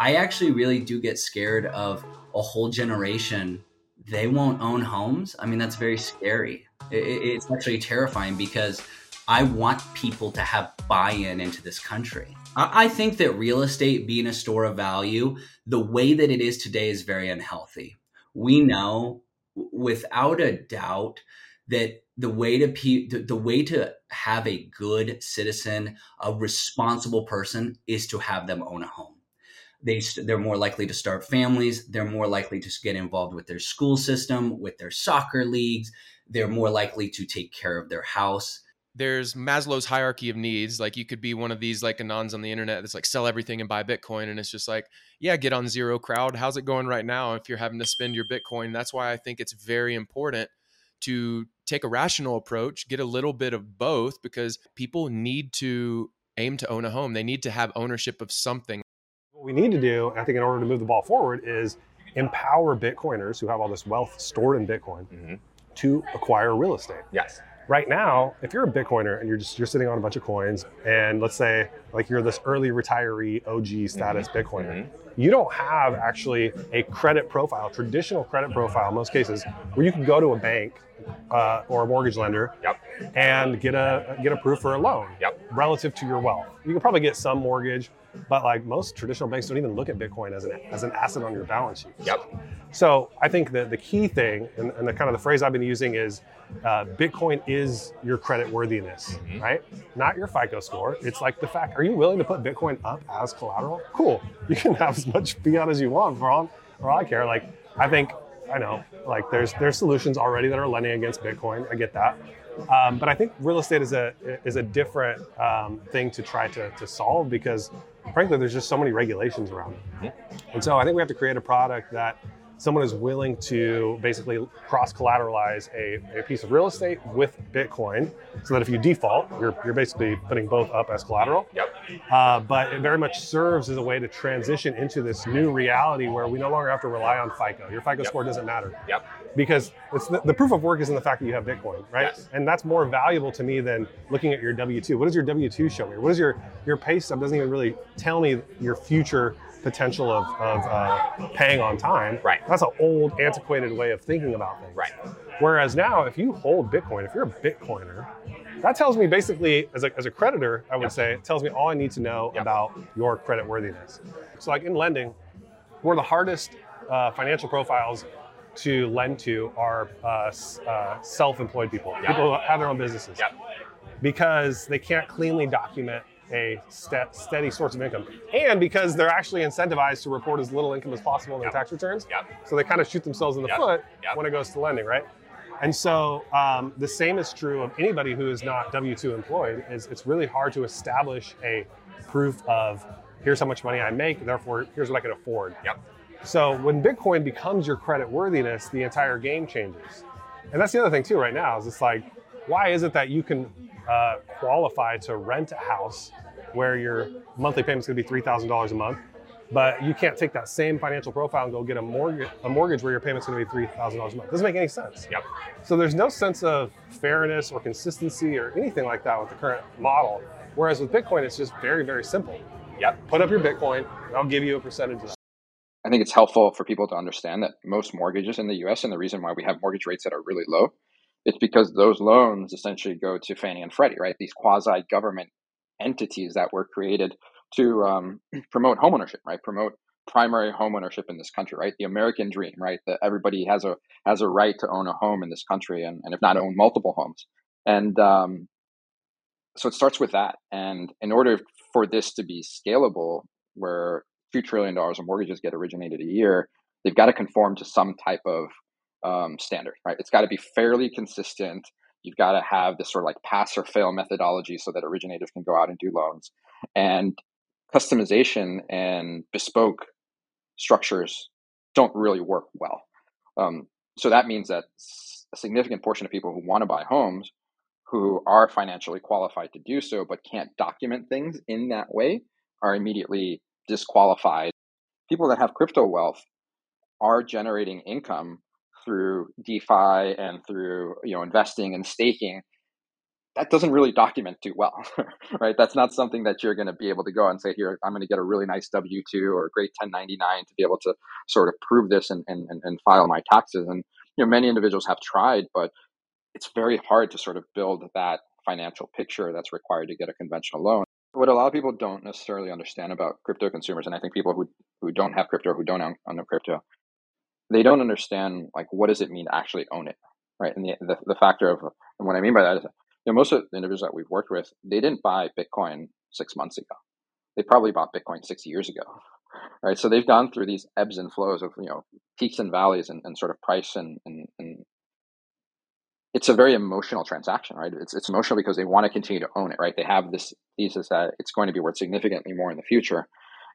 I actually really do get scared of a whole generation. They won't own homes. I mean, that's very scary. It, it's actually terrifying because I want people to have buy in into this country. I, I think that real estate being a store of value, the way that it is today, is very unhealthy. We know without a doubt that the way to pe- the way to have a good citizen, a responsible person, is to have them own a home. They they're more likely to start families. They're more likely to get involved with their school system, with their soccer leagues. They're more likely to take care of their house. There's Maslow's hierarchy of needs. Like you could be one of these like anons on the internet that's like sell everything and buy Bitcoin, and it's just like, yeah, get on zero crowd. How's it going right now? If you're having to spend your Bitcoin, that's why I think it's very important to take a rational approach, get a little bit of both because people need to aim to own a home. They need to have ownership of something. What we need to do, I think, in order to move the ball forward, is empower Bitcoiners who have all this wealth stored in Bitcoin mm-hmm. to acquire real estate. Yes right now, if you're a Bitcoiner and you're just you're sitting on a bunch of coins, and let's say like you're this early retiree OG status mm-hmm. Bitcoiner, mm-hmm. You don't have actually a credit profile, traditional credit profile in most cases, where you can go to a bank uh, or a mortgage lender yep. and get a get approved for a loan yep. relative to your wealth. You can probably get some mortgage, but like most traditional banks don't even look at Bitcoin as an as an asset on your balance sheet. Yep. So I think that the key thing, and, and the kind of the phrase I've been using is, uh, Bitcoin is your credit worthiness, mm-hmm. right? Not your FICO score. It's like the fact: Are you willing to put Bitcoin up as collateral? Cool. You can have as much fiat as you want for all, for all I care. Like I think I know, like there's there's solutions already that are lending against Bitcoin. I get that. Um, but I think real estate is a is a different um, thing to try to, to solve because, frankly, there's just so many regulations around it. Mm-hmm. And so I think we have to create a product that someone is willing to basically cross collateralize a, a, piece of real estate with Bitcoin so that if you default, you're, you're basically putting both up as collateral. Yep. Uh, but it very much serves as a way to transition into this new reality where we no longer have to rely on FICO. Your FICO yep. score doesn't matter. Yep. Because it's the, the, proof of work is in the fact that you have Bitcoin, right? Yes. And that's more valuable to me than looking at your W two. What does your W two show me? What is your your pay stub? Doesn't even really tell me your future potential of, of uh, paying on time. Right. That's an old, antiquated way of thinking about things. Right. Whereas now, if you hold Bitcoin, if you're a Bitcoiner, that tells me basically, as a, as a creditor, I would yep. say, it tells me all I need to know yep. about your credit worthiness. So, like in lending, one of the hardest uh, financial profiles to lend to are uh, uh, self-employed people, yep. people who have their own businesses, because they can't cleanly document a st- steady source of income, and because they're actually incentivized to report as little income as possible in their yep. tax returns. Yep. So they kind of shoot themselves in the yep. foot when it goes to lending, right? And so um, the same is true of anybody who is not W two employed. Is it's really hard to establish a proof of here's how much money I make, therefore here's what I can afford. Yep. So when Bitcoin becomes your credit worthiness, the entire game changes. And that's the other thing too. Right now is it's like, why is it that you can uh, qualify to rent a house where your monthly payment is going to be $3,000 a month, but you can't take that same financial profile and go get a mortgage, a mortgage where your payment's going to be $3,000 a month. Doesn't make any sense. Yep. So there's no sense of fairness or consistency or anything like that with the current model. Whereas with Bitcoin, it's just very, very simple. Yep. Put up your Bitcoin, and I'll give you a percentage of that. I think it's helpful for people to understand that most mortgages in the US and the reason why we have mortgage rates that are really low it's because those loans essentially go to Fannie and Freddie, right? These quasi government entities that were created to um, promote homeownership, right? Promote primary homeownership in this country, right? The American dream, right? That everybody has a has a right to own a home in this country, and, and if not own multiple homes. And um, so it starts with that. And in order for this to be scalable, where two trillion dollars of mortgages get originated a year, they've got to conform to some type of um, standard, right? It's got to be fairly consistent. You've got to have this sort of like pass or fail methodology so that originators can go out and do loans. And customization and bespoke structures don't really work well. Um, so that means that a significant portion of people who want to buy homes who are financially qualified to do so but can't document things in that way are immediately disqualified. People that have crypto wealth are generating income through DeFi and through you know investing and staking that doesn't really document too well, right? That's not something that you're going to be able to go and say, here, I'm going to get a really nice W 2 or a great 1099 to be able to sort of prove this and, and, and file my taxes. And, you know, many individuals have tried, but it's very hard to sort of build that financial picture that's required to get a conventional loan. What a lot of people don't necessarily understand about crypto consumers, and I think people who, who don't have crypto, who don't own, own crypto, they don't understand like what does it mean to actually own it, right? And the, the, the factor of and what I mean by that is know, most of the individuals that we've worked with, they didn't buy Bitcoin six months ago. They probably bought Bitcoin six years ago, right? So they've gone through these ebbs and flows of you know peaks and valleys and, and sort of price and, and, and it's a very emotional transaction, right? It's it's emotional because they want to continue to own it, right? They have this thesis that it's going to be worth significantly more in the future,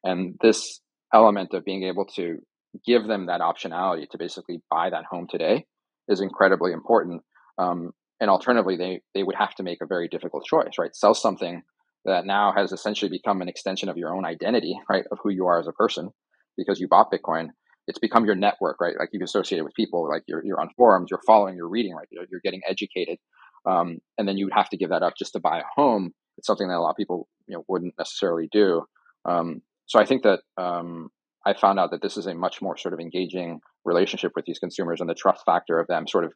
and this element of being able to give them that optionality to basically buy that home today is incredibly important. Um, and alternatively, they, they would have to make a very difficult choice, right? Sell something that now has essentially become an extension of your own identity, right? Of who you are as a person because you bought Bitcoin. It's become your network, right? Like you've associated with people, like you're, you're on forums, you're following, you're reading, right? You're, you're getting educated. Um, and then you would have to give that up just to buy a home. It's something that a lot of people, you know, wouldn't necessarily do. Um, so I think that um, I found out that this is a much more sort of engaging relationship with these consumers and the trust factor of them sort of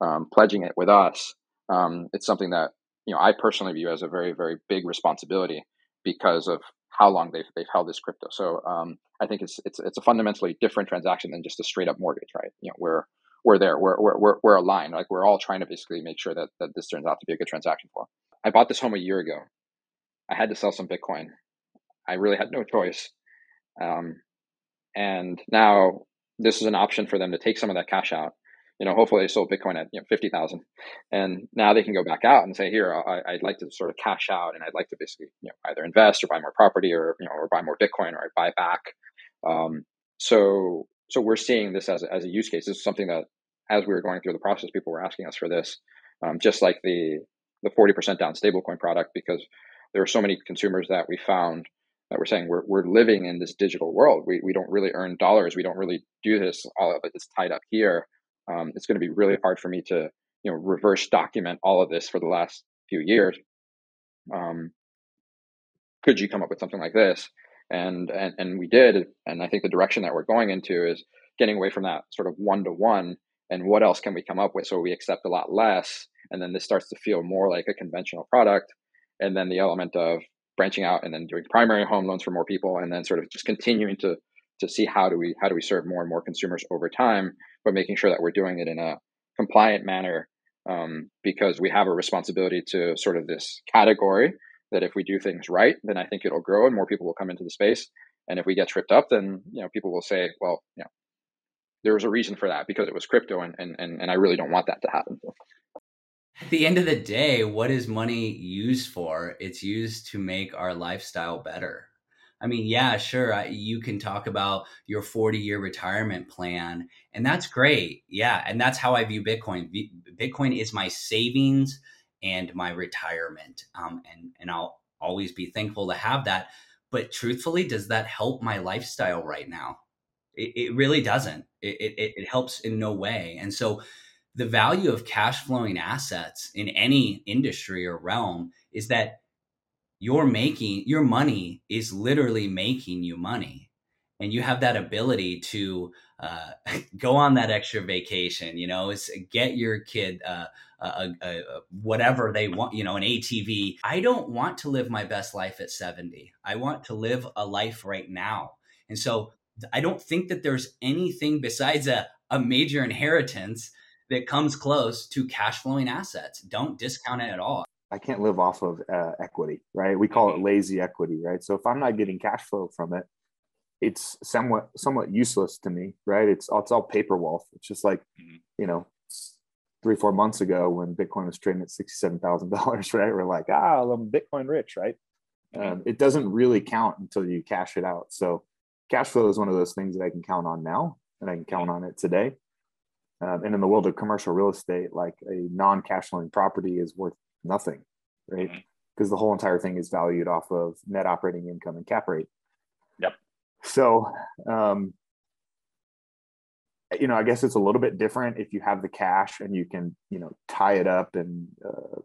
um, pledging it with us, um, it's something that you know I personally view as a very very big responsibility because of how long they've they've held this crypto. So um, I think it's it's it's a fundamentally different transaction than just a straight up mortgage, right? You know, we're we're there, we're we're we're aligned. Like we're all trying to basically make sure that that this turns out to be a good transaction for. I bought this home a year ago. I had to sell some Bitcoin. I really had no choice. Um, and now this is an option for them to take some of that cash out you know, hopefully they sold Bitcoin at you know fifty thousand, and now they can go back out and say, here, I, would like to sort of cash out, and I'd like to basically you know either invest or buy more property, or you know, or buy more Bitcoin, or I buy back. Um, so, so we're seeing this as as a use case. This is something that, as we were going through the process, people were asking us for this, um, just like the the forty percent down stablecoin product, because there are so many consumers that we found that we're saying we're, we're living in this digital world. We, we don't really earn dollars. We don't really do this. All of it is tied up here um, it's going to be really hard for me to you know reverse document all of this for the last few years. Um, could you come up with something like this? And, and and we did and i think the direction that we're going into is getting away from that sort of one to one and what else can we come up with so we accept a lot less and then this starts to feel more like a conventional product and then the element of branching out and then doing primary home loans for more people and then sort of just continuing to to see how do we how do we serve more and more consumers over time, but making sure that we're doing it in a compliant manner um, because we have a responsibility to sort of this category that if we do things right, then I think it'll grow and more people will come into the space. And if we get tripped up, then you know people will say, well, you know, there was a reason for that because it was crypto, and and and, and I really don't want that to happen. At the end of the day, what is money used for? It's used to make our lifestyle better I mean, yeah, sure. I, you can talk about your 40 year retirement plan, and that's great. Yeah. And that's how I view Bitcoin. Bitcoin is my savings and my retirement. Um, and, and I'll always be thankful to have that. But truthfully, does that help my lifestyle right now? It, it really doesn't. It, it, it helps in no way. And so, the value of cash flowing assets in any industry or realm is that you're making your money is literally making you money. And you have that ability to uh, go on that extra vacation you know is get your kid uh, a, a, a, whatever they want you know an atv i don't want to live my best life at 70 i want to live a life right now. And so i don't think that there's anything besides a, a major inheritance that comes close to cash flowing assets. Don't discount it at all I can't live off of uh, equity, right? We call it mm-hmm. lazy equity, right? So if I'm not getting cash flow from it, it's somewhat somewhat useless to me, right? It's it's all paper wealth. It's just like, mm-hmm. you know, three four months ago when Bitcoin was trading at sixty seven thousand dollars, right? We're like, ah, I'm Bitcoin rich, right? Mm-hmm. Um, it doesn't really count until you cash it out. So cash flow is one of those things that I can count on now, and I can count on it today. Um, and in the world of commercial real estate, like a non-cash flowing property is worth nothing, right? Because mm-hmm. the whole entire thing is valued off of net operating income and cap rate. Yep. So, um, you know, I guess it's a little bit different if you have the cash and you can, you know, tie it up and uh,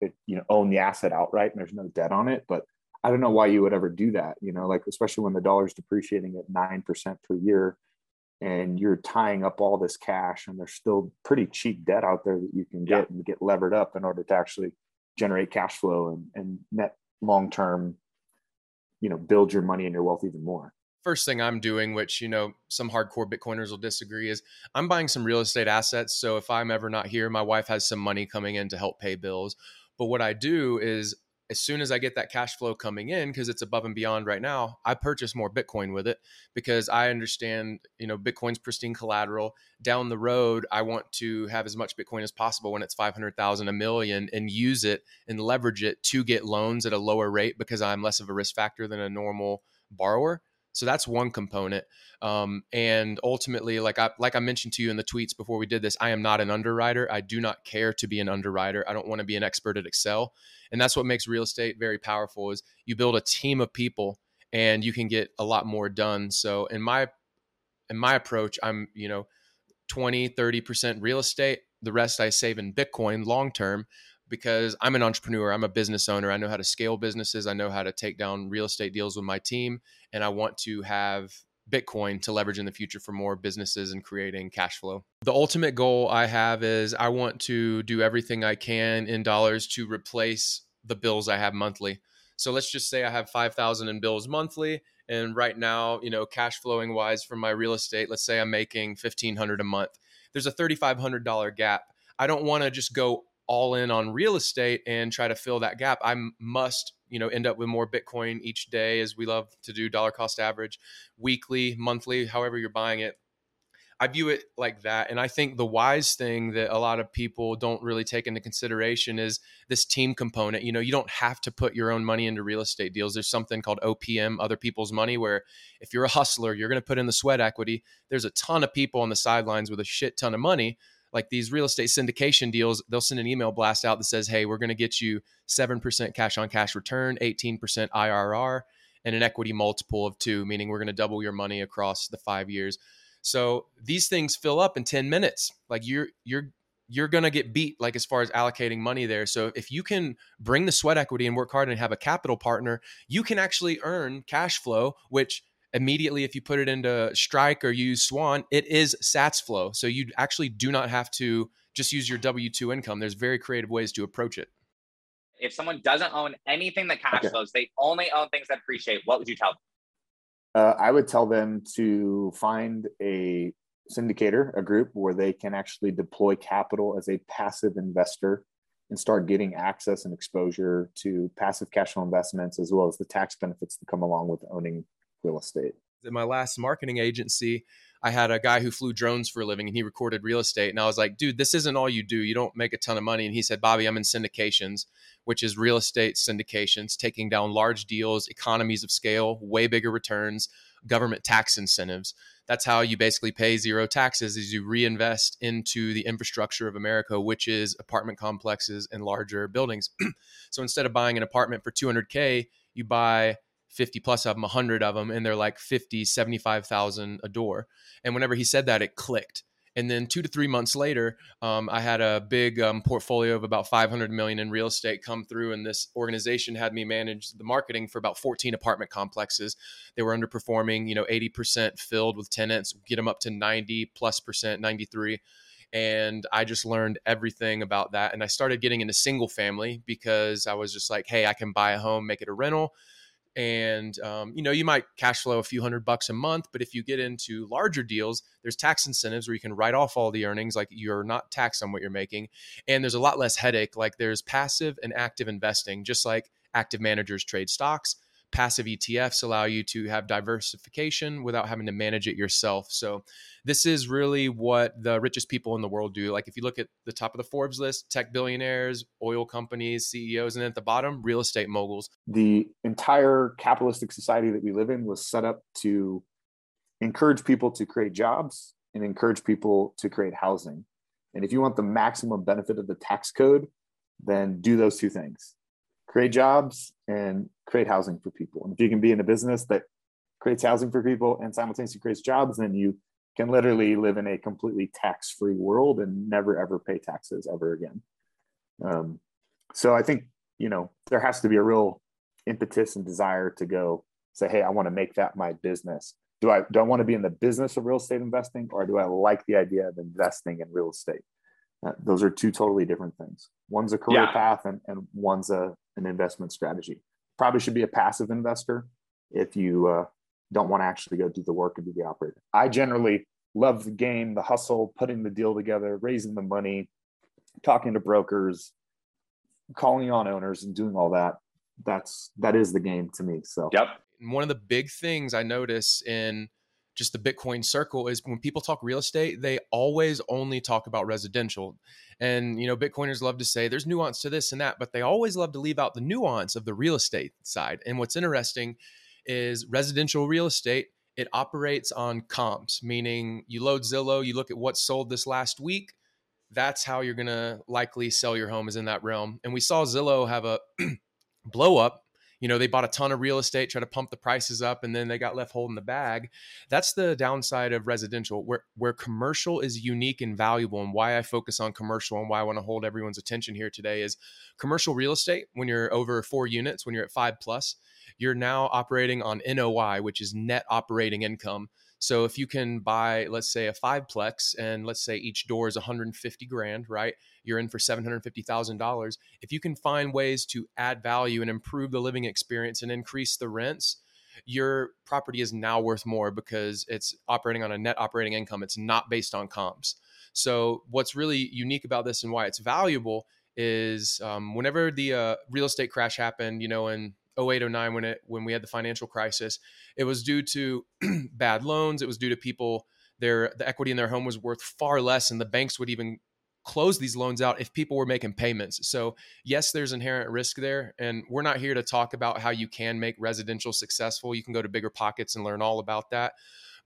it, you know own the asset outright and there's no debt on it. But I don't know why you would ever do that. You know, like especially when the dollar's depreciating at nine percent per year, and you're tying up all this cash, and there's still pretty cheap debt out there that you can get yeah. and get levered up in order to actually generate cash flow and, and net long term, you know, build your money and your wealth even more first thing I'm doing, which you know some hardcore Bitcoiners will disagree, is I'm buying some real estate assets. So if I'm ever not here, my wife has some money coming in to help pay bills. But what I do is as soon as I get that cash flow coming in, because it's above and beyond right now, I purchase more Bitcoin with it because I understand, you know, Bitcoin's pristine collateral. Down the road, I want to have as much Bitcoin as possible when it's 500,000, a million, and use it and leverage it to get loans at a lower rate because I'm less of a risk factor than a normal borrower. So that's one component. Um, and ultimately, like I like I mentioned to you in the tweets before we did this, I am not an underwriter. I do not care to be an underwriter. I don't want to be an expert at Excel. And that's what makes real estate very powerful is you build a team of people and you can get a lot more done. So in my in my approach, I'm, you know, 20, 30% real estate, the rest I save in Bitcoin long term because I'm an entrepreneur, I'm a business owner. I know how to scale businesses, I know how to take down real estate deals with my team, and I want to have Bitcoin to leverage in the future for more businesses and creating cash flow. The ultimate goal I have is I want to do everything I can in dollars to replace the bills I have monthly. So let's just say I have 5,000 in bills monthly and right now, you know, cash flowing wise from my real estate, let's say I'm making 1500 a month. There's a $3500 gap. I don't want to just go all in on real estate and try to fill that gap, I must, you know, end up with more Bitcoin each day as we love to do dollar cost average, weekly, monthly, however you're buying it. I view it like that. And I think the wise thing that a lot of people don't really take into consideration is this team component. You know, you don't have to put your own money into real estate deals. There's something called OPM, other people's money, where if you're a hustler, you're going to put in the sweat equity. There's a ton of people on the sidelines with a shit ton of money like these real estate syndication deals, they'll send an email blast out that says, Hey, we're going to get you 7% cash on cash return, 18% IRR, and an equity multiple of two, meaning we're going to double your money across the five years. So these things fill up in 10 minutes. Like you're, you're, you're going to get beat like as far as allocating money there. So if you can bring the sweat equity and work hard and have a capital partner, you can actually earn cash flow, which immediately if you put it into strike or use swan it is sats flow. So you actually do not have to just use your w2 income. There's very creative ways to approach it. If someone doesn't own anything that cash okay. flows they only own things that appreciate what would you tell them? Uh, i would tell them to find a syndicator a group where they can actually deploy capital as a passive investor and start getting access and exposure to passive cash flow investments as well as the tax benefits that come along with owning real estate. In my last marketing agency, I had a guy who flew drones for a living and he recorded real estate. And I was like, dude, this isn't all you do. You don't make a ton of money. And he said, Bobby, I'm in syndications, which is real estate syndications, taking down large deals, economies of scale, way bigger returns, government tax incentives. That's how you basically pay zero taxes is you reinvest into the infrastructure of America, which is apartment complexes and larger buildings. so instead of buying an apartment for 200K, you buy 50 plus of them, 100 of them, and they're like 50, 75,000 a door. And whenever he said that, it clicked. And then two to three months later, um, I had a big um, portfolio of about 500 million in real estate come through, and this organization had me manage the marketing for about 14 apartment complexes. They were underperforming, you know, 80% filled with tenants, get them up to 90 plus percent, 93 and I just learned everything about that. And I started getting into single family because I was just like, hey, I can buy a home, make it a rental, and um, you know you might cash flow a few hundred bucks a month but if you get into larger deals there's tax incentives where you can write off all the earnings like you're not taxed on what you're making. And there's a lot less headache like there's passive and active investing just like active managers trade stocks passive ETFs allow you to have diversification without having to manage it yourself. So this is really what the richest people in the world do. Like if you look at the top of the Forbes list, tech billionaires, oil companies, CEOs, and then at the bottom, real estate moguls. The entire capitalistic society that we live in was set up to encourage people to create jobs and encourage people to create housing. And if you want the maximum benefit of the tax code, then do those two things create jobs and create housing for people. And if you can be in a business that creates housing for people and simultaneously creates jobs, then you can literally live in a completely tax-free world and never ever pay taxes ever again. Um, so I think you know there has to be a real impetus and desire to go say, hey, I want to make that my business. Do I do I want to be in the business of real estate investing, or do I like the idea of investing in real estate? Uh, those are two totally different things. One's a career yeah. path, and, and one's a an investment strategy. Probably should be a passive investor if you uh, don't want to actually go do the work and be the operator. I generally love the game, the hustle, putting the deal together, raising the money, talking to brokers, calling on owners, and doing all that. That's that is the game to me. So yep. One of the big things I notice in just the Bitcoin circle is when people talk real estate, they always only talk about residential. And, you know, Bitcoiners love to say there's nuance to this and that, but they always love to leave out the nuance of the real estate side. And what's interesting is residential real estate, it operates on comps, meaning you load Zillow, you look at what sold this last week. That's how you're going to likely sell your home is in that realm. And we saw Zillow have a blow up you know they bought a ton of real estate try to pump the prices up and then they got left holding the bag. That's the downside of residential where where commercial is unique and valuable and why i focus on commercial and why i want to hold everyone's attention here today is commercial real estate when you're over four units when you're at five plus you're now operating on noi which is net operating income so if you can buy, let's say, a fiveplex, and let's say each door is 150 grand, right? You're in for $750,000. If you can find ways to add value and improve the living experience and increase the rents, your property is now worth more because it's operating on a net operating income. It's not based on comps. So what's really unique about this and why it's valuable is um, whenever the uh, real estate crash happened, you know, in 08 09 when it when we had the financial crisis. It was due to bad loans. It was due to people their the equity in their home was worth far less and the banks would even close these loans out if people were making payments. So yes there's inherent risk there and we're not here to talk about how you can make residential successful. You can go to bigger pockets and learn all about that.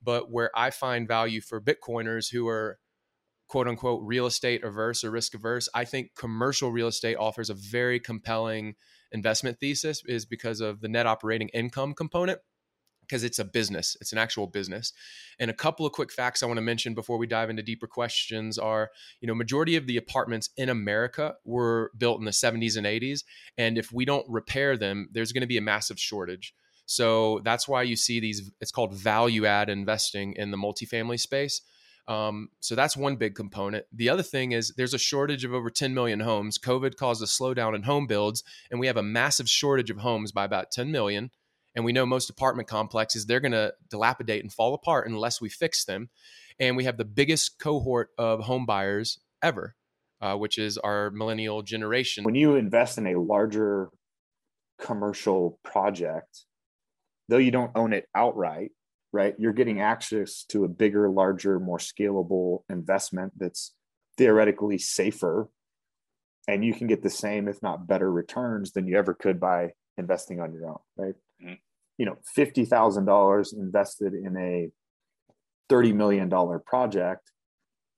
But where i find value for bitcoiners who are quote unquote real estate averse or risk averse i think commercial real estate offers a very compelling investment thesis is because of the net operating income component because it's a business it's an actual business. And a couple of quick facts i want to mention before we dive into deeper questions are you know majority of the apartments in america were built in the 70s and 80s and if we don't repair them there's going to be a massive shortage. So that's why you see these it's called value add investing in the multifamily space um, so that's one big component. The other thing is there's a shortage of over 10 million homes. COVID caused a slowdown in home builds, and we have a massive shortage of homes by about 10 million. And we know most apartment complexes, they're going to dilapidate and fall apart unless we fix them. And we have the biggest cohort of home buyers ever, uh, which is our millennial generation. When you invest in a larger commercial project, though you don't own it outright, right? You're getting access to a bigger, larger, more scalable investment that's theoretically safer. And you can get the same, if not better, returns than you ever could by investing on your own, right? Mm-hmm. You know, $50,000 invested in a $30 million project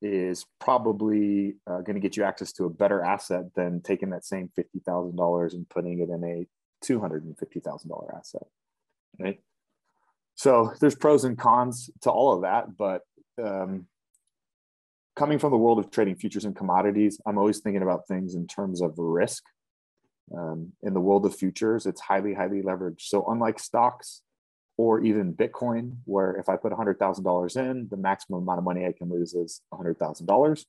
is probably uh, going to get you access to a better asset than taking that same $50,000 and putting it in a $250,000 asset, right? So there's pros and cons to all of that, but um, coming from the world of trading futures and commodities, I'm always thinking about things in terms of risk. Um, in the world of futures, it's highly, highly leveraged. So unlike stocks or even Bitcoin, where if I put $100,000 in, the maximum amount of money I can lose is $100,000.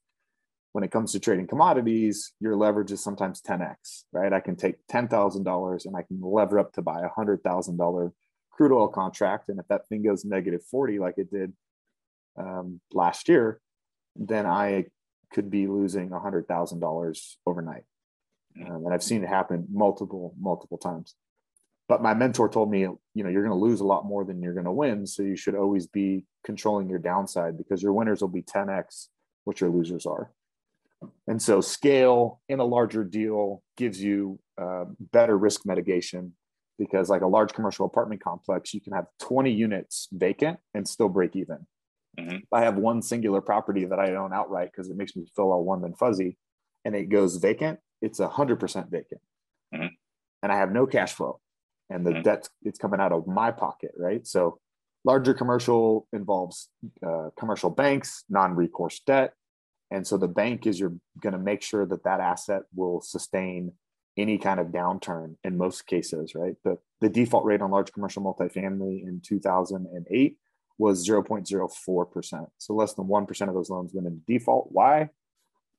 When it comes to trading commodities, your leverage is sometimes 10x, right? I can take $10,000 and I can lever up to buy a $100,000 crude oil contract, and if that thing goes negative 40 like it did um, last year, then I could be losing $100,000 overnight. Um, and I've seen it happen multiple, multiple times. But my mentor told me, you know, you're going to lose a lot more than you're going to win. So you should always be controlling your downside because your winners will be 10x what your losers are. And so scale in a larger deal gives you uh, better risk mitigation because like a large commercial apartment complex you can have 20 units vacant and still break even mm-hmm. i have one singular property that i own outright because it makes me feel all warm and fuzzy and it goes vacant it's 100% vacant mm-hmm. and i have no cash flow and the mm-hmm. debt it's coming out of my pocket right so larger commercial involves uh, commercial banks non-recourse debt and so the bank is you're going to make sure that that asset will sustain any kind of downturn in most cases, right? The, the default rate on large commercial multifamily in 2008 was 0.04%. So less than 1% of those loans went into default. Why?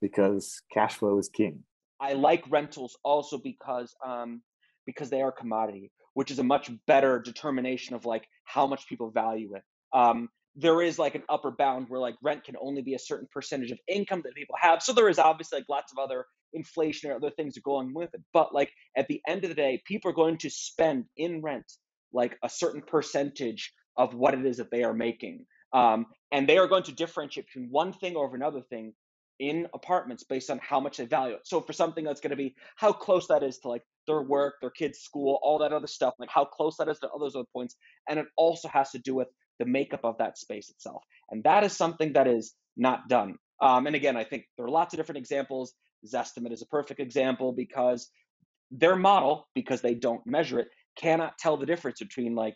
Because cash flow is king. I like rentals also because um, because they are commodity, which is a much better determination of like how much people value it. Um, there is like an upper bound where like rent can only be a certain percentage of income that people have. So there is obviously like lots of other inflation or other things that go along with it. But like at the end of the day, people are going to spend in rent like a certain percentage of what it is that they are making. Um, and they are going to differentiate between one thing over another thing in apartments based on how much they value it. So for something that's going to be how close that is to like their work, their kids' school, all that other stuff, like how close that is to all those other points. And it also has to do with the makeup of that space itself. And that is something that is not done. Um, and again, I think there are lots of different examples. Zestimate is a perfect example because their model, because they don't measure it, cannot tell the difference between like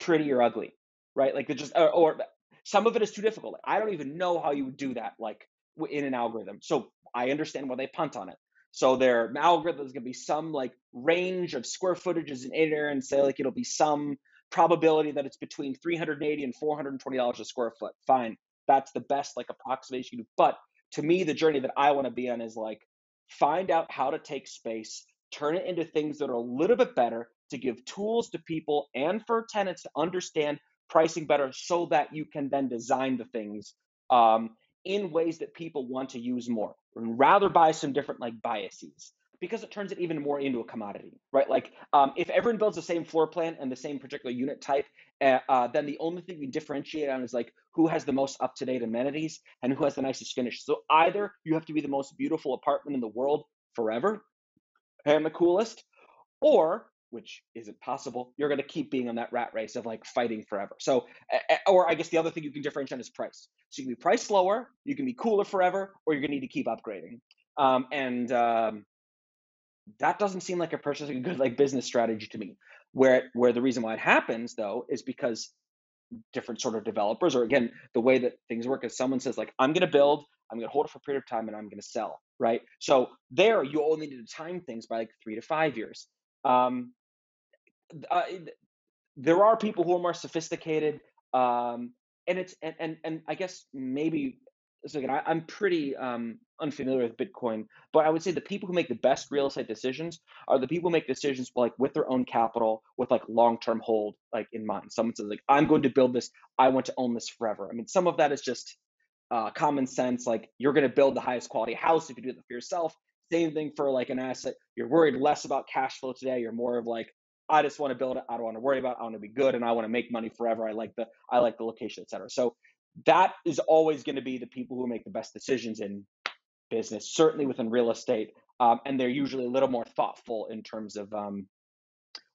pretty or ugly, right? Like it just or, or some of it is too difficult. I don't even know how you would do that like in an algorithm. So I understand why they punt on it. So their algorithm is going to be some like range of square footages in area and say like it'll be some probability that it's between 380 and 420 dollars a square foot. Fine, that's the best like approximation. But to me, the journey that I want to be on is like find out how to take space, turn it into things that are a little bit better, to give tools to people and for tenants to understand pricing better so that you can then design the things um, in ways that people want to use more and rather buy some different like biases because it turns it even more into a commodity right like um, if everyone builds the same floor plan and the same particular unit type uh, uh, then the only thing we differentiate on is like who has the most up-to-date amenities and who has the nicest finish so either you have to be the most beautiful apartment in the world forever and the coolest or which isn't possible, you're going to keep being on that rat race of like fighting forever. So, or I guess the other thing you can differentiate on is price. So you can be priced lower, you can be cooler forever, or you're going to need to keep upgrading. Um, and um, that doesn't seem like a particularly good like business strategy to me. Where where the reason why it happens though is because different sort of developers, or again, the way that things work is someone says like, I'm going to build, I'm going to hold it for a period of time, and I'm going to sell. Right. So there, you only need to time things by like three to five years. Um, uh, there are people who are more sophisticated, um, and it's and, and and I guess maybe so again, I, am pretty um, unfamiliar with Bitcoin, but I would say the people who make the best real estate decisions are the people who make decisions like with their own capital, with like long term hold like in mind. Someone says like, "I'm going to build this. I want to own this forever." I mean, some of that is just uh, common sense. Like you're going to build the highest quality house if you do it for yourself. Same thing for like an asset. You're worried less about cash flow today. You're more of like, I just want to build it. I don't want to worry about. It. I want to be good, and I want to make money forever. I like the I like the location, etc. So that is always going to be the people who make the best decisions in business, certainly within real estate, um, and they're usually a little more thoughtful in terms of um,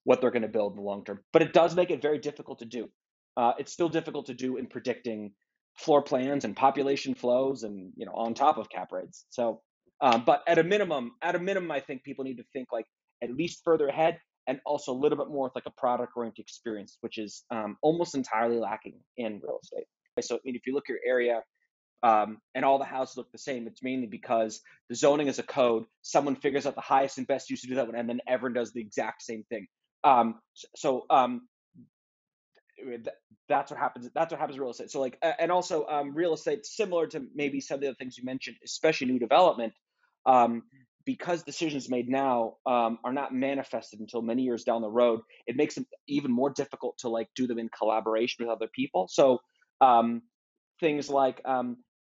what they're going to build in the long term. But it does make it very difficult to do. Uh, it's still difficult to do in predicting floor plans and population flows, and you know, on top of cap rates. So, um, but at a minimum, at a minimum, I think people need to think like at least further ahead and also a little bit more with like a product oriented experience, which is um, almost entirely lacking in real estate. So, I mean, if you look your area um, and all the houses look the same, it's mainly because the zoning is a code. Someone figures out the highest and best use to do that one, and then everyone does the exact same thing. Um, so, um, that's what happens. That's what happens in real estate. So, like, and also um, real estate, similar to maybe some of the other things you mentioned, especially new development. Um, because decisions made now um, are not manifested until many years down the road, it makes them even more difficult to like do them in collaboration with other people. So things like um,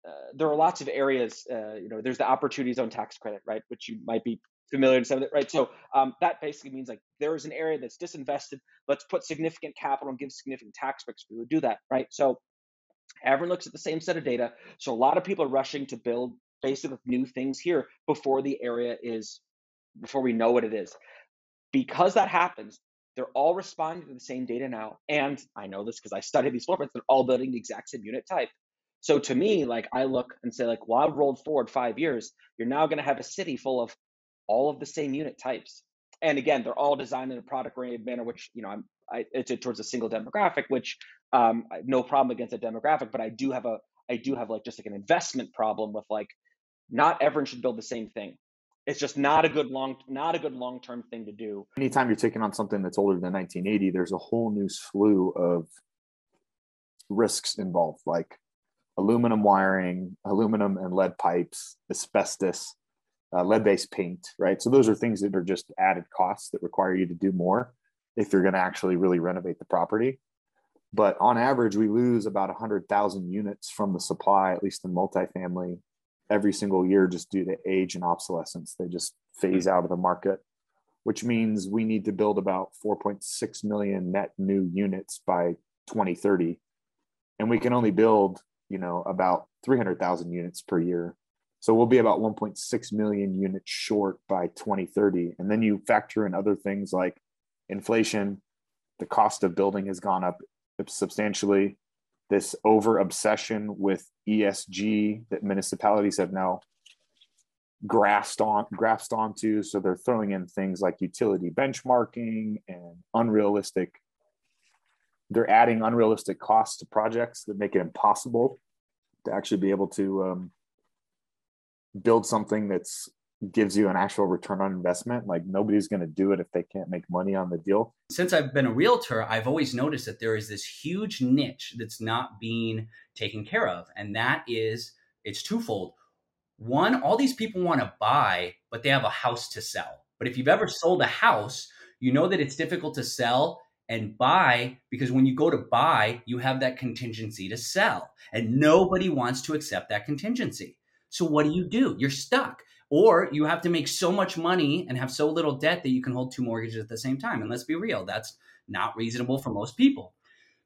uh, there are lots of areas. Uh, you know, there's the opportunity zone tax credit, right, which you might be familiar with some of it, right? So um, that basically means like there is an area that's disinvested. Let's put significant capital and give significant tax breaks people to do that, right? So everyone looks at the same set of data. So a lot of people are rushing to build basically new things here before the area is before we know what it is. Because that happens, they're all responding to the same data now. And I know this because I studied these floor plans, they're all building the exact same unit type. So to me, like I look and say, like, well, I've rolled forward five years. You're now going to have a city full of all of the same unit types. And again, they're all designed in a product oriented manner, which you know I'm I, it's towards a single demographic, which um, no problem against a demographic, but I do have a I do have like just like an investment problem with like not everyone should build the same thing. It's just not a good long not a good long term thing to do. Anytime you're taking on something that's older than 1980, there's a whole new slew of risks involved, like aluminum wiring, aluminum and lead pipes, asbestos, uh, lead-based paint, right? So those are things that are just added costs that require you to do more if you're going to actually really renovate the property. But on average, we lose about 100,000 units from the supply, at least in multifamily, every single year just due to age and obsolescence. They just phase out of the market, which means we need to build about 4.6 million net new units by 2030. And we can only build, you know, about 300,000 units per year. So we'll be about 1.6 million units short by 2030. And then you factor in other things like inflation, the cost of building has gone up substantially this over obsession with ESG that municipalities have now grasped on grasped onto. So they're throwing in things like utility benchmarking and unrealistic. They're adding unrealistic costs to projects that make it impossible to actually be able to um, build something that's gives you an actual return on investment. Like nobody's going to do it if they can't make money on the deal. Since I've been a realtor, I've always noticed that there is this huge niche that's not being taken care of. And that is, it's twofold. One, all these people want to buy, but they have a house to sell. But if you've ever sold a house, you know that it's difficult to sell and buy because when you go to buy, you have that contingency to sell. And nobody wants to accept that contingency. So what do you do? You're stuck or you have to make so much money and have so little debt that you can hold two mortgages at the same time. And let's be real, that's not reasonable for most people.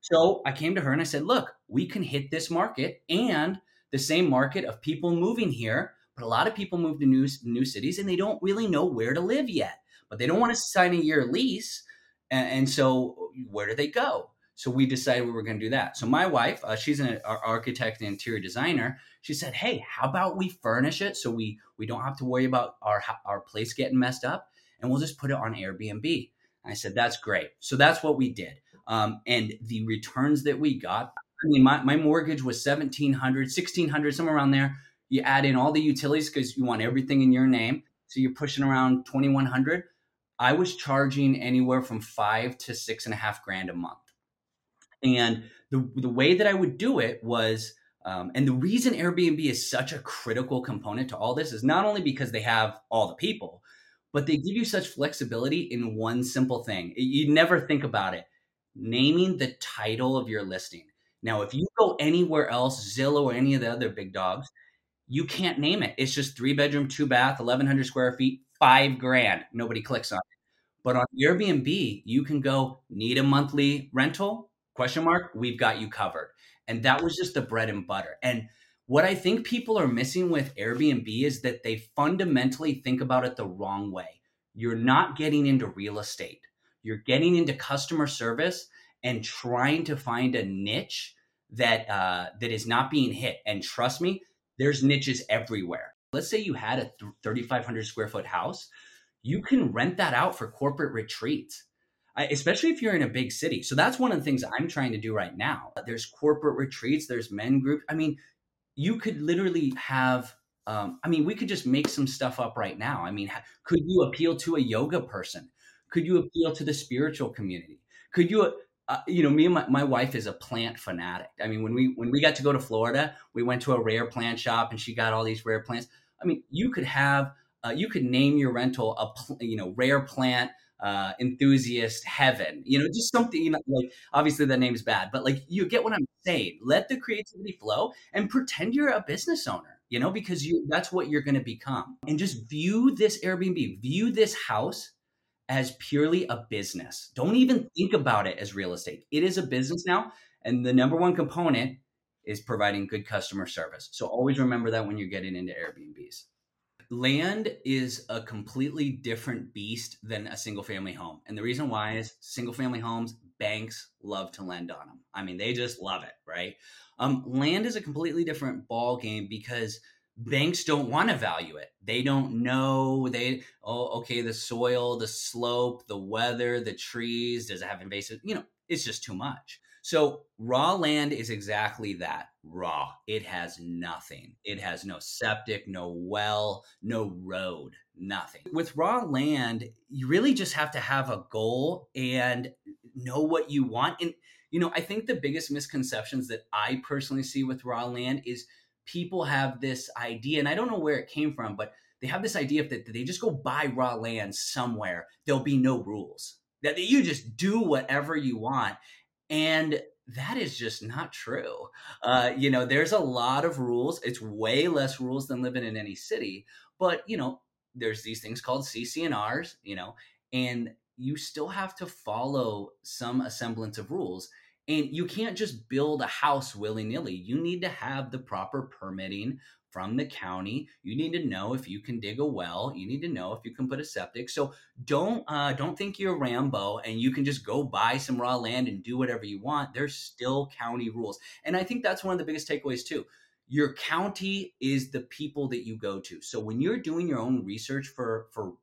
So I came to her and I said, look, we can hit this market and the same market of people moving here. But a lot of people move to new, new cities and they don't really know where to live yet, but they don't want to sign a year lease. And, and so where do they go? So we decided we were going to do that. So my wife, uh, she's an architect and interior designer. She said, "Hey, how about we furnish it so we we don't have to worry about our our place getting messed up, and we'll just put it on Airbnb." I said, "That's great." So that's what we did, um, and the returns that we got. I mean, my, my mortgage was 1700 1600 somewhere around there. You add in all the utilities because you want everything in your name, so you're pushing around 2100. I was charging anywhere from five to six and a half grand a month. And the, the way that I would do it was, um, and the reason Airbnb is such a critical component to all this is not only because they have all the people, but they give you such flexibility in one simple thing. You never think about it naming the title of your listing. Now, if you go anywhere else, Zillow or any of the other big dogs, you can't name it. It's just three bedroom, two bath, 1,100 square feet, five grand. Nobody clicks on it. But on Airbnb, you can go need a monthly rental? Question mark. We've got you covered. And that was just the bread and butter. And what i think people are missing with airbnb is that they fundamentally think about it the wrong way. You're not getting into real estate. You're getting into customer service and trying to find a niche that uh, that is not being hit. And trust me there's niches everywhere. Let's say you had a 3500 square foot house you can rent that out for corporate retreats especially if you're in a big city. So that's one of the things I'm trying to do right now. There's corporate retreats, there's men groups. I mean, you could literally have um, I mean, we could just make some stuff up right now. I mean, could you appeal to a yoga person? Could you appeal to the spiritual community? Could you, uh, you know, me and my, my wife is a plant fanatic. I mean, when we when we got to go to Florida, we went to a rare plant shop and she got all these rare plants. I mean, you could have, uh, you could name your rental a, you know, rare plant uh, enthusiast heaven. You know, just something you know, like obviously the name's bad, but like you get what I'm saying. Let the creativity flow and pretend you're a business owner. You know, because you that's what you're going to become. And just view this Airbnb, view this house as purely a business. Don't even think about it as real estate. It is a business now, and the number one component is providing good customer service. So always remember that when you're getting into Airbnbs land is a completely different beast than a single family home. And the reason why is single family homes, banks love to lend on them. I mean, they just love it, right? Um, land is a completely different ball game because banks don't want to value it. They don't know they oh okay, the soil, the slope, the weather, the trees, does it have invasive, you know, it's just too much. So raw land is exactly that raw. It has nothing. It has no septic, no well, no road, nothing. With raw land, you really just have to have a goal and know what you want. And, you know, I think the biggest misconceptions that I personally see with raw land is people have this idea, and I don't know where it came from, but they have this idea that they just go buy raw land somewhere, there'll be no rules. That you just do whatever you want. And that is just not true. Uh, you know, there's a lot of rules. It's way less rules than living in any city. But, you know, there's these things called CC&Rs, you know, and you still have to follow some semblance of rules. And you can't just build a house willy nilly. You need to have the proper permitting from the county. You need to know if you can dig a well. You need to know if you can put a septic. So don't uh, don't think you're Rambo and you can just go buy some raw land and do whatever you want. There's still county rules, and I think that's one of the biggest takeaways too. Your county is the people that you go to. So when you're doing your own research for for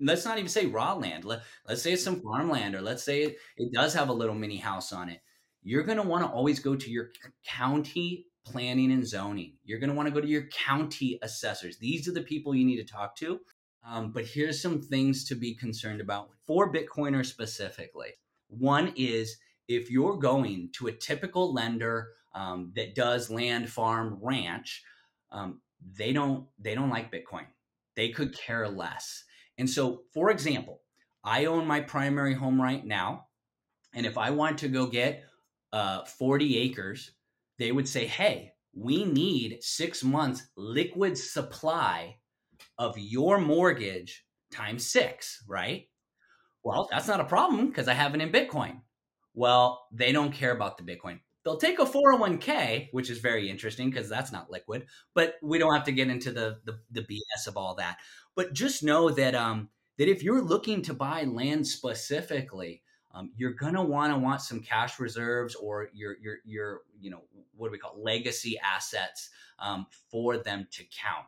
let's not even say raw land. Let, let's say it's some farmland, or let's say it, it does have a little mini house on it. You're going to want to always go to your county planning and zoning. You're going to want to go to your county assessors. These are the people you need to talk to. Um, but here's some things to be concerned about for Bitcoiners specifically. One is if you're going to a typical lender um, that does land, farm, ranch, um, they don't they don't like Bitcoin. They could care less. And so, for example, I own my primary home right now, and if I want to go get uh, 40 acres they would say, hey, we need six months liquid supply of your mortgage times six, right? Well, that's not a problem because I have it in Bitcoin. Well, they don't care about the Bitcoin. They'll take a 401k, which is very interesting because that's not liquid, but we don't have to get into the, the, the BS of all that. But just know that um, that if you're looking to buy land specifically, um, you're gonna want to want some cash reserves or your your your you know what do we call it? legacy assets um, for them to count.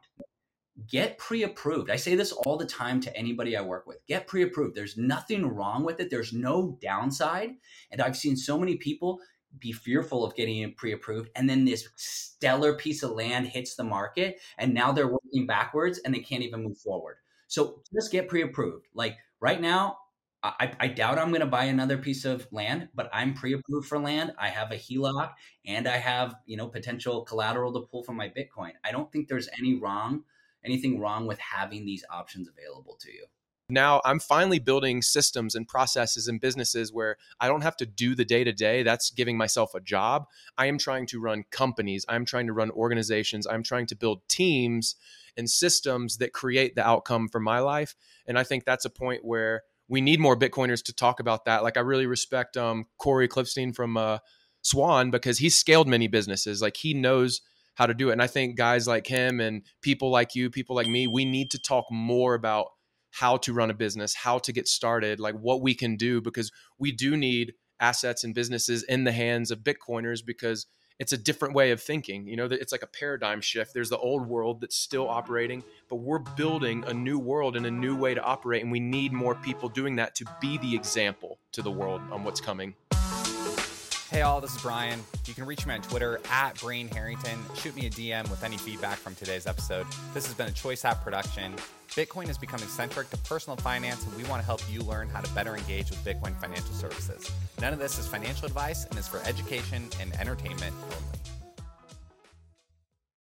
Get pre-approved. I say this all the time to anybody I work with. Get pre-approved. There's nothing wrong with it. There's no downside. And I've seen so many people be fearful of getting pre-approved and then this stellar piece of land hits the market and now they're working backwards and they can't even move forward so just get pre-approved like right now I, I doubt I'm going to buy another piece of land, but I'm pre-approved for land. I have a HELOC and I have, you know, potential collateral to pull from my Bitcoin. I don't think there's any wrong, anything wrong with having these options available to you. Now I'm finally building systems and processes and businesses where I don't have to do the day to day. That's giving myself a job. I am trying to run companies. I'm trying to run organizations. I'm trying to build teams and systems that create the outcome for my life. And I think that's a point where we need more Bitcoiners to talk about that. Like I really respect um, Cory Klippsten from uh, Swan because he's scaled many businesses. Like he knows how to do it. And I think guys like him and people like you, people like me, we need to talk more about how to run a business, how to get started, like what we can do because we do need assets and businesses in the hands of Bitcoiners because it's a different way of thinking. You know, it's like a paradigm shift. There's the old world that's still operating, but we're building a new world and a new way to operate. And we need more people doing that to be the example to the world on what's coming. Hey, all, this is Brian. You can reach me on Twitter at Brian Harrington. Shoot me a DM with any feedback from today's episode. This has been a Choice App production. Bitcoin is becoming centric to personal finance, and we want to help you learn how to better engage with Bitcoin financial services. None of this is financial advice and is for education and entertainment only.